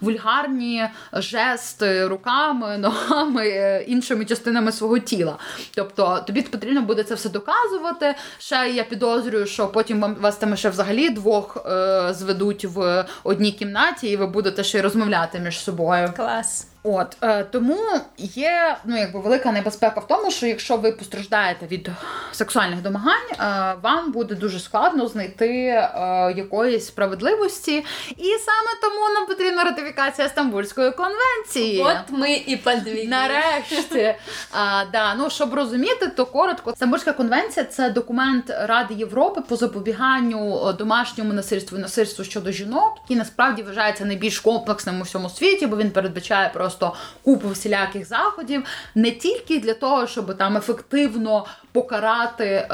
вульгарні жести руками, ногами, іншими частинами свого тіла. Тобто тобі потрібно буде це все доказувати. Ще я підозрюю, що потім вам вас там ще взагалі двох е, зведуть в одній кімнаті, і ви будете ще й розмовляти між собою. Клас. От е, тому є ну якби велика небезпека в тому, що якщо ви постраждаєте від сексуальних домагань, е, вам буде дуже складно знайти е, якоїсь справедливості, і саме тому нам потрібна ратифікація Стамбульської конвенції. От ми і подвійні. Нарешті, а, да, ну щоб розуміти, то коротко, Стамбульська конвенція це документ Ради Європи по запобіганню домашньому насильству і насильству щодо жінок, який насправді вважається найбільш комплексним у всьому світі, бо він передбачає просто купу всіляких заходів, не тільки для того, щоб там ефективно покарати е,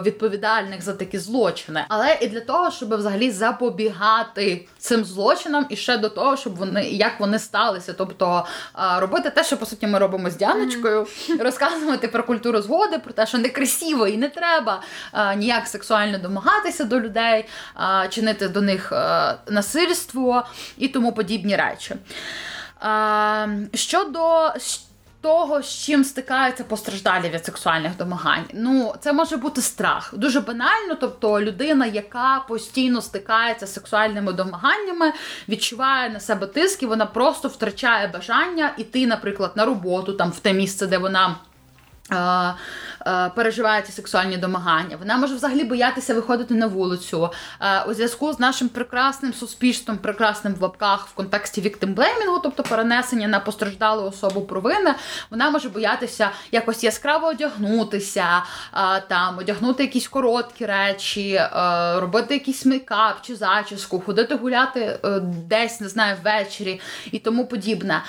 відповідальних за такі злочини, але і для того, щоб взагалі запобігати цим злочинам, і ще до того, щоб вони як вони сталися, тобто е, робити те, що по суті ми робимо з Дяночкою, розказувати про культуру згоди, про те, що не красиво і не треба е, ніяк сексуально домагатися до людей, е, чинити до них е, насильство і тому подібні речі. Е, щодо того, з чим стикаються постраждалі від сексуальних домагань, ну це може бути страх. Дуже банально, тобто людина, яка постійно стикається з сексуальними домаганнями, відчуває на себе тиск і вона просто втрачає бажання іти, наприклад, на роботу, там в те місце, де вона. Е, е, переживає ці сексуальні домагання. Вона може взагалі боятися виходити на вулицю е, у зв'язку з нашим прекрасним суспільством, прекрасним в лапках в контексті віктимблеймінгу, тобто перенесення на постраждалу особу провини. Вона може боятися якось яскраво одягнутися, там одягнути якісь короткі речі, робити якийсь мейкап чи зачіску, ходити гуляти десь, не знаю, ввечері і тому подібне.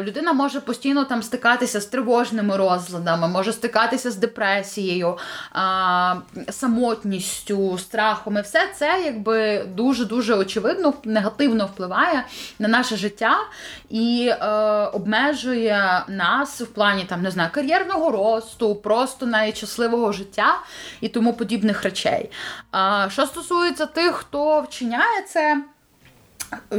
Людина може постійно там стикатися з тривожними розладами може стикатися з депресією, а, самотністю, страхом. І все це якби дуже-дуже очевидно негативно впливає на наше життя і е, обмежує нас в плані там, не знаю, кар'єрного росту, просто навіть щасливого життя і тому подібних речей. А, Що стосується тих, хто вчиняє це,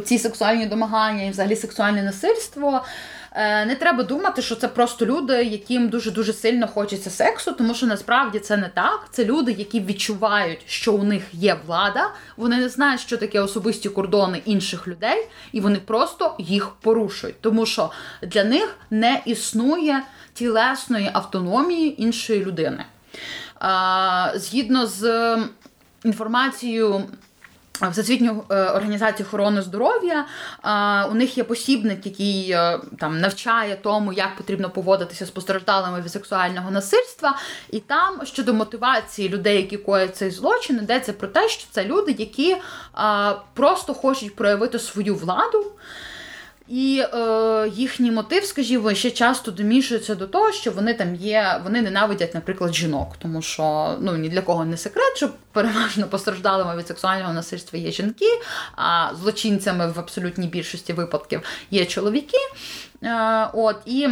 ці сексуальні домагання і взагалі сексуальне насильство. Е, не треба думати, що це просто люди, яким дуже дуже сильно хочеться сексу, тому що насправді це не так. Це люди, які відчувають, що у них є влада. Вони не знають, що таке особисті кордони інших людей, і вони просто їх порушують, тому що для них не існує тілесної автономії іншої людини. Згідно з інформацією. Всесвітню е, організацію охорони здоров'я у них є посібник, який е, там навчає тому, як потрібно поводитися з постраждалими від сексуального насильства. І там щодо мотивації людей, які коять цей злочин, йдеться про те, що це люди, які просто хочуть проявити свою владу. І е, їхній мотив, скажімо, ще часто домішується до того, що вони там є, вони ненавидять, наприклад, жінок, тому що ну ні для кого не секрет, що переважно постраждалими від сексуального насильства є жінки, а злочинцями в абсолютній більшості випадків є чоловіки. Е, от і.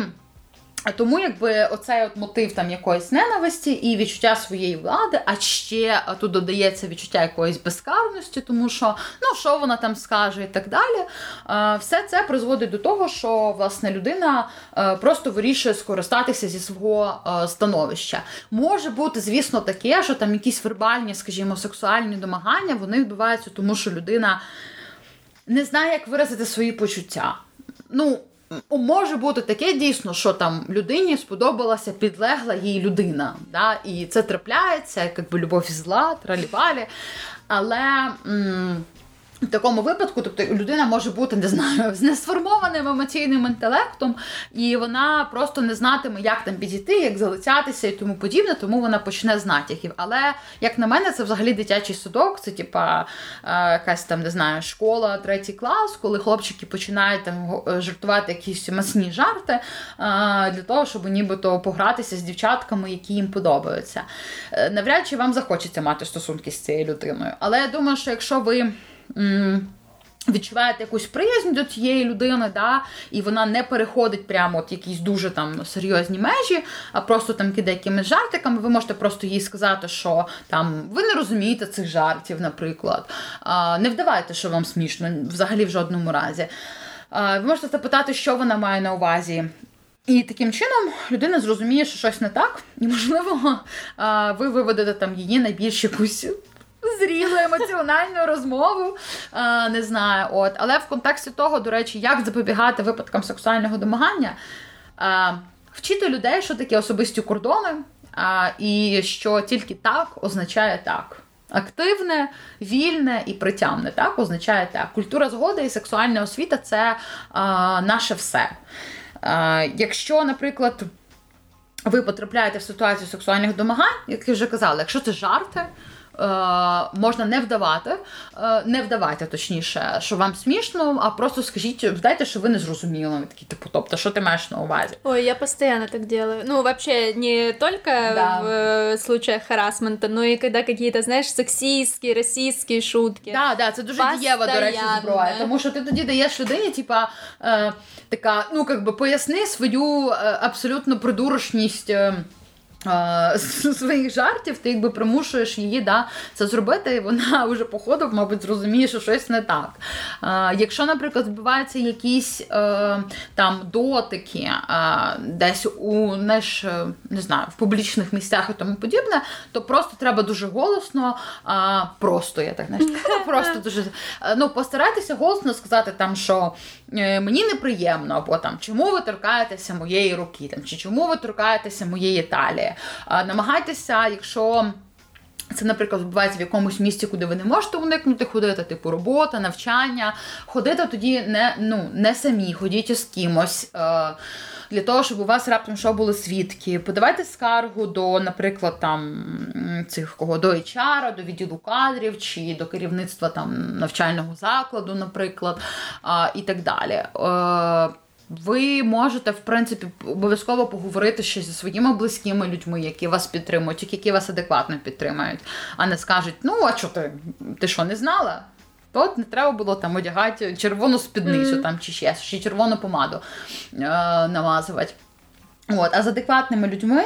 Тому якби оцей от мотив там якоїсь ненависті і відчуття своєї влади, а ще тут додається відчуття якоїсь безкарності, тому що ну що вона там скаже і так далі. Все це призводить до того, що власне людина е, просто вирішує скористатися зі свого е, становища. Може бути, звісно, таке, що там якісь вербальні, скажімо, сексуальні домагання вони відбуваються, тому що людина не знає, як виразити свої почуття. Ну, Може бути таке дійсно, що там людині сподобалася підлегла їй людина. Да? І це трапляється, якби любов і зла, тралівалі. Але м- в такому випадку, тобто людина може бути не знаю, з несформованим емоційним інтелектом, і вона просто не знатиме, як там підійти, як залицятися і тому подібне, тому вона почне з натяків. Але як на мене, це взагалі дитячий судок, це типа е, якась там не знаю, школа, третій клас, коли хлопчики починають там е, жартувати якісь масні жарти е, для того, щоб нібито погратися з дівчатками, які їм подобаються. Навряд чи вам захочеться мати стосунки з цією людиною. Але я думаю, що якщо ви. Відчуваєте якусь приязнь до цієї людини, да, і вона не переходить прямо от якісь дуже там серйозні межі, а просто там кидає якимись жартиками. Ви можете просто їй сказати, що там ви не розумієте цих жартів, наприклад. А, Не вдавайте, що вам смішно, взагалі в жодному разі. А, Ви можете запитати, що вона має на увазі. І таким чином людина зрозуміє, що щось не так, і можливо, ви виведете там її найбільш якусь зрілу емоціональну розмову. А, не знаю, от. Але в контексті того, до речі, як запобігати випадкам сексуального домагання, а, вчити людей, що таке особисті кордони, а, і що тільки так означає так. Активне, вільне і притямне, так означає так. Культура згоди і сексуальна освіта це а, наше все. А, якщо, наприклад, ви потрапляєте в ситуацію сексуальних домагань, як я вже казала, якщо це жарти. Е, можна не вдавати, е, не вдавайте, точніше, що вам смішно, а просто скажіть, вдайте, що ви не зрозуміли. Ви Такі, типу, тобто, що ти маєш на увазі? Ой, я постоянно так делаю. Ну, вообще, не только Да. в э, случаях харасмента, но и когда какие-то, знаешь, сексистские, расистские шутки. Так, да, це дуже дієва, до речі, зброя. Тому що ти тоді даєш людині, типа, е, така, ну, как би, поясни свою е, абсолютно придурочність. Своїх жартів, ти якби примушуєш її да, це зробити, і вона вже по ходу, мабуть, зрозуміє, що щось не так. Е, якщо, наприклад, відбуваються якісь е, там дотики е, десь у не, ж, не знаю, в публічних місцях і тому подібне, то просто треба дуже голосно, е, просто я так знаєш, просто дуже е, ну, постарайтеся голосно сказати там, що е, мені неприємно, або там чому ви торкаєтеся моєї руки, там чи чому ви торкаєтеся моєї талії. Е, Намагайтеся, якщо. Це, наприклад, відбувається в якомусь місці, куди ви не можете уникнути ходити, типу робота, навчання. Ходити тоді не, ну, не самі, ходіть з кимось. Е, для того, щоб у вас раптом що були свідки. Подавайте скаргу до, наприклад, там цих кого до HR, до відділу кадрів чи до керівництва там навчального закладу, наприклад, а, і так далі. Е, ви можете, в принципі, обов'язково поговорити ще зі своїми близькими людьми, які вас підтримують, які вас адекватно підтримають, а не скажуть: ну, а що ти? Ти що, не знала? То от не треба було там одягати червону спідницю Мгм. там, чи ще, чи червону помаду е, намазувати. От, а з адекватними людьми,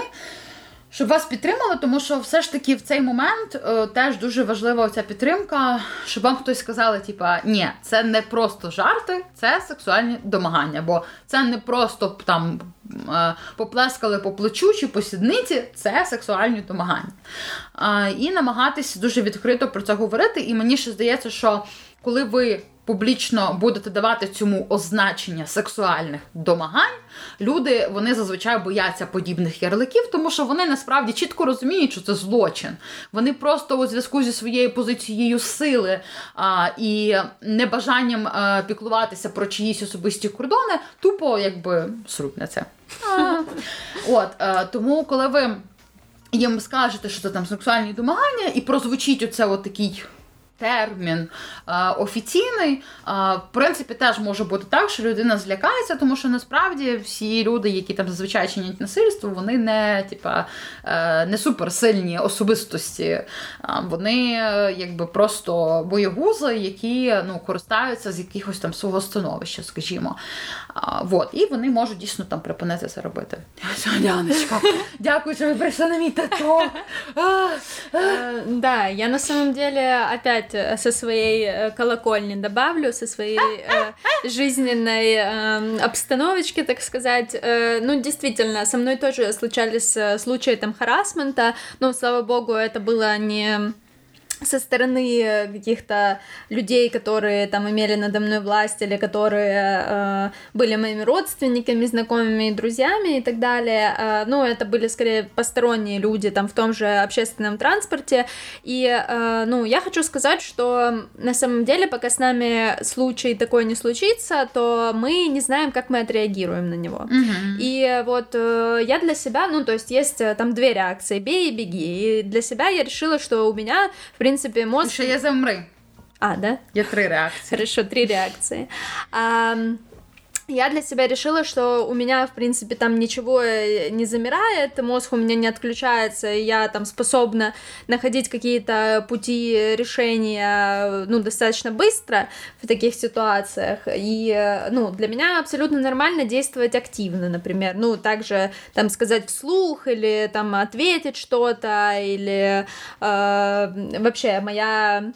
щоб вас підтримали, тому що все ж таки в цей момент е, теж дуже важлива ця підтримка, щоб вам хтось сказали, типа, ні, це не просто жарти, це сексуальні домагання, бо це не просто там е, поплескали по плечу чи по сідниці, це сексуальні домагання. Е, і намагатися дуже відкрито про це говорити. І мені ще здається, що коли ви публічно будете давати цьому означення сексуальних домагань, люди вони зазвичай бояться подібних ярликів, тому що вони насправді чітко розуміють, що це злочин. Вони просто у зв'язку зі своєю позицією сили а, і небажанням а, піклуватися про чиїсь особисті кордони, тупо якби. А. От е, тому, коли ви їм скажете, що це там сексуальні домагання, і прозвучить оце от такий термін е, офіційний, е, в принципі, теж може бути так, що людина злякається, тому що насправді всі люди, які там зазвичай чинять насильство, вони не, типа, е, не суперсильні особистості. Вони е, якби просто боєгузи, які ну, користаються з якихось там свого становища, скажімо. Вот. І вони можуть дійсно там припинити це робити. Дяночка, дякую, що ви прийшли на мій тато. Э, Да, я на самом деле опять со своей э, колокольни добавлю, со своей э, жизненной эм, обстановочки, так сказать. Э, Ну, действительно, со мной тоже случались э, случаи там харасмента, но, слава богу, это было не со стороны э, каких-то людей, которые там имели надо мной власть или которые э, были моими родственниками, знакомыми друзьями и так далее. Э, ну, это были скорее посторонние люди там в том же общественном транспорте. И, э, ну, я хочу сказать, что на самом деле, пока с нами случай такой не случится, то мы не знаем, как мы отреагируем на него. Мгм. И вот э, я для себя, ну, то есть есть э, там две реакции, бей и беги. И для себя я решила, что у меня, в принципе, І мозг... Що я замри. А, да? Є три реакції. Хорошо, три реакции. Ам, я для себя решила, что у меня, в принципе, там ничего э, не замирает, мозг у меня не отключается, я там способна находить какие-то пути решения, ну, достаточно быстро в таких ситуациях. И, э, ну, для меня абсолютно нормально действовать активно, например, ну, также там сказать вслух или там ответить что-то, или э, вообще моя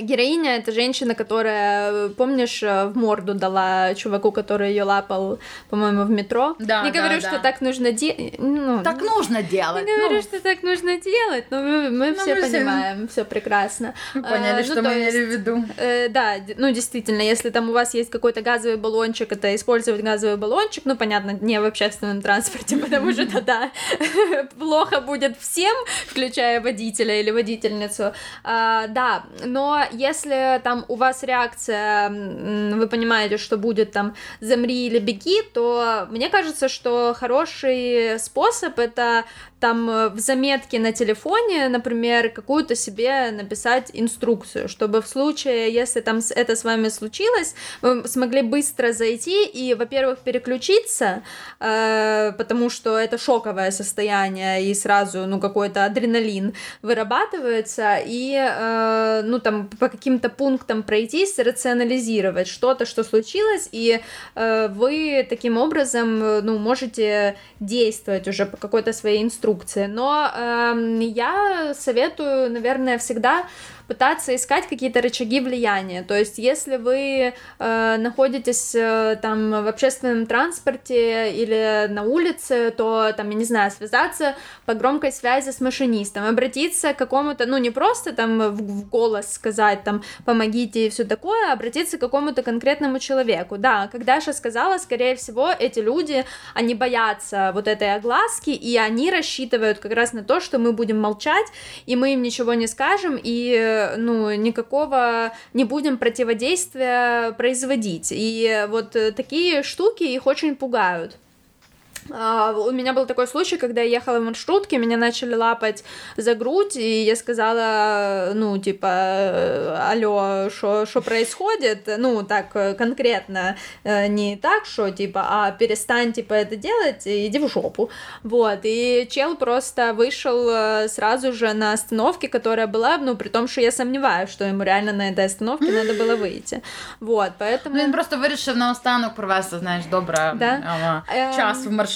Героиня это женщина, которая, помнишь, в морду дала чуваку, который ее лапал, по-моему, в метро. Да, не да, говорю, да. что так нужно делать. Ну, Так нужно делать. не говорю, ну. что так нужно делать, но мы, мы Ну, все мы понимаем, все прекрасно. Вы поняли, Э, ну, что то мы есть, имели в виду. Э, да, ну действительно, если там у вас есть какой-то газовый баллончик, это использовать газовый баллончик, ну понятно, не в общественном транспорте, потому что тогда плохо будет всем, включая водителя или водительницу. А, Да, но если там у вас реакция, вы понимаете, что будет там замри или беги, то мне кажется, что хороший способ это там э, в заметке на телефоне, например, какую-то себе написать инструкцию, чтобы в случае, если там это с вами случилось, вы смогли быстро зайти и, во-первых, переключиться, э, потому что это шоковое состояние и сразу, ну, какой-то адреналин вырабатывается, и, э, ну, там, по каким-то пунктам пройтись, рационализировать что-то, что случилось, и э, вы таким образом, э, ну, можете действовать уже по какой-то своей инструкции. Но эм, я советую, наверное, всегда пытаться искать какие-то рычаги влияния. То есть, если вы э, находитесь э, там в общественном транспорте или на улице, то там, я не знаю, связаться по громкой связи с машинистом, обратиться к какому-то, ну не просто там в, в голос сказать там помогите и все такое, а обратиться к какому-то конкретному человеку. Да, как Даша сказала, скорее всего, эти люди, они боятся вот этой огласки, и они рассчитывают как раз на то, что мы будем молчать, и мы им ничего не скажем, и э, ну, никакого не будем противодействия производить. И вот э, такие штуки их очень пугают. А, У меня был такой случай, когда я ехала в маршрутке, меня начали лапать за грудь, и я сказала, ну, типа, э, алло, что происходит? Ну, так э, конкретно, э, не так, что, типа, а перестань, типа, это делать, и иди в жопу. Вот, и чел просто вышел э, сразу же на остановке, которая была, ну, при том, что я сомневаюсь, что ему реально на этой остановке надо было выйти. Вот, поэтому... Ну, він просто вирішив наостанок провести, знаєш, добре Да. ага, Ем. час в маршрутці.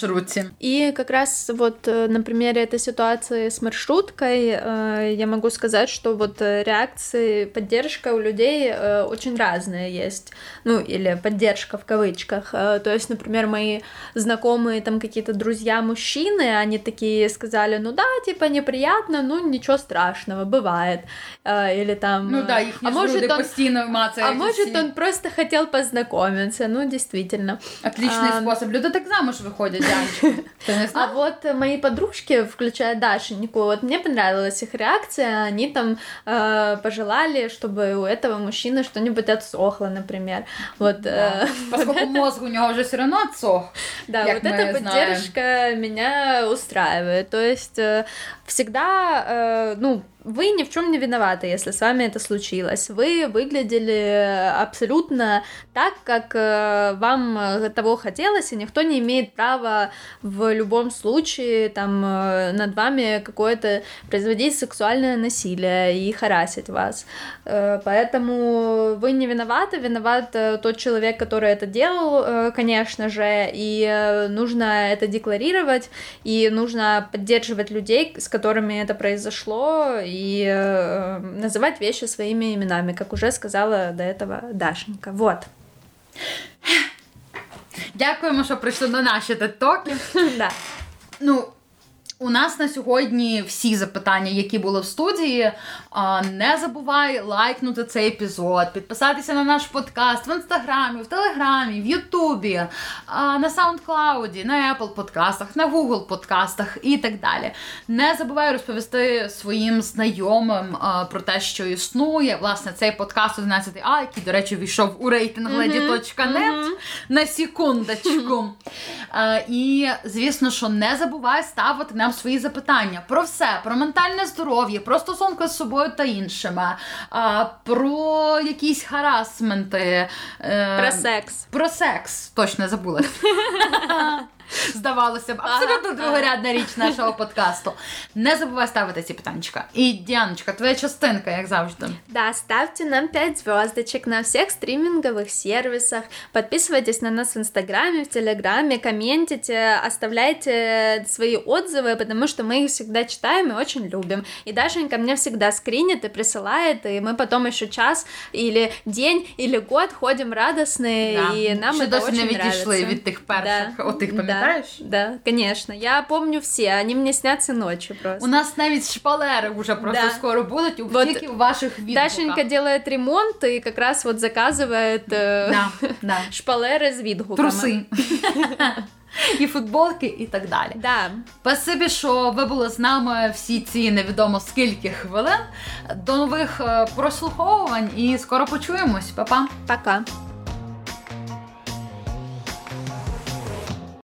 И как раз вот э, на примере этой ситуации с маршруткой э, я могу сказать, что вот э, реакции, поддержка у людей э, очень разные есть. Ну, или поддержка в кавычках. Э, То есть, например, мои знакомые там какие-то друзья мужчины, они такие сказали, ну да, типа неприятно, ну ничего страшного, бывает. Э, Или там... Ну э, да, їхні а ж люди может он... постійно мацають. А может всі. он просто хотел познакомиться, ну действительно. Отличний а, спосіб. Люди так замуж виходять, Янчик. Ти не А вот э, мои подружки, включая Дашеньку, вот мне понравилась их реакция. Они там э, пожелали, чтобы у этого мужчины что-нибудь отсохло, например. Вот, э, Поскольку мозг у нього вже все одно отсох. да, вот эта знаем. поддержка меня устраивает. То есть э, всегда, э, ну, вы ни в чем не виноваты, если с вами это случилось. Вы выглядели абсолютно так, как э, вам э, того хотелось, и никто не имеет права в любом случае там э, над вами какое-то производить сексуальное насилие и харасить вас. Поэтому вы не виноваты, виноват тот человек, который это делал, конечно же, и нужно это декларировать, и нужно поддерживать людей, с которыми это произошло, и э, называть вещи своими именами, как уже сказала до этого Дашенька. Вот. Дякуємо, що прийшли на наші тетоки. Да. Ну, у нас на сьогодні всі запитання, які були в студії. Не забувай лайкнути цей епізод, підписатися на наш подкаст в інстаграмі, в телеграмі, в Ютубі, на SoundCloud, на Apple подкастах, на Google подкастах і так далі. Не забувай розповісти своїм знайомим про те, що існує. Власне, цей подкаст 11А, який, до речі, війшов у рейтинг lady.net на секундочку. І, звісно, що не забувай ставити нам свої запитання про все, про ментальне здоров'я, про стосунки з собою та іншими, про якісь харасменти. е, Про секс. Про секс, точно забула. Здавалося б, абсолютно другорядна річ нашого подкасту. Не забувай ставити ці питанчика. І Діаночка, твоя частинка, як завжди. Да, ставьте нам 5 звездочек на всех стриминговых сервисах, подписывайтесь на нас в Инстаграме, в Телеграме, комментите, оставляйте свои отзывы, потому что мы их всегда читаем и очень любим. И Дашенька мне всегда скринит и присылает, и мы потом еще час или день или год ходим радостные, Да. и нам Ще это досі очень не відійшли нравится. від тих перших. Да. Отих, пам'ятаєш? Да, да, конечно. Я помню все, они мне снятся ночью просто. У нас навіть шпалери вже просто Да. скоро будуть у Вот тільки в ваших відгуках. Дашенька делает ремонт и как раз вот заказывает э, Да, да. шпалери з відгуками. Труси. І футболки, і так далі. Да. Спасибі, що ви були з нами всі ці невідомо скільки хвилин. До нових е, прослуховувань і скоро почуємось. Па-па! Пока.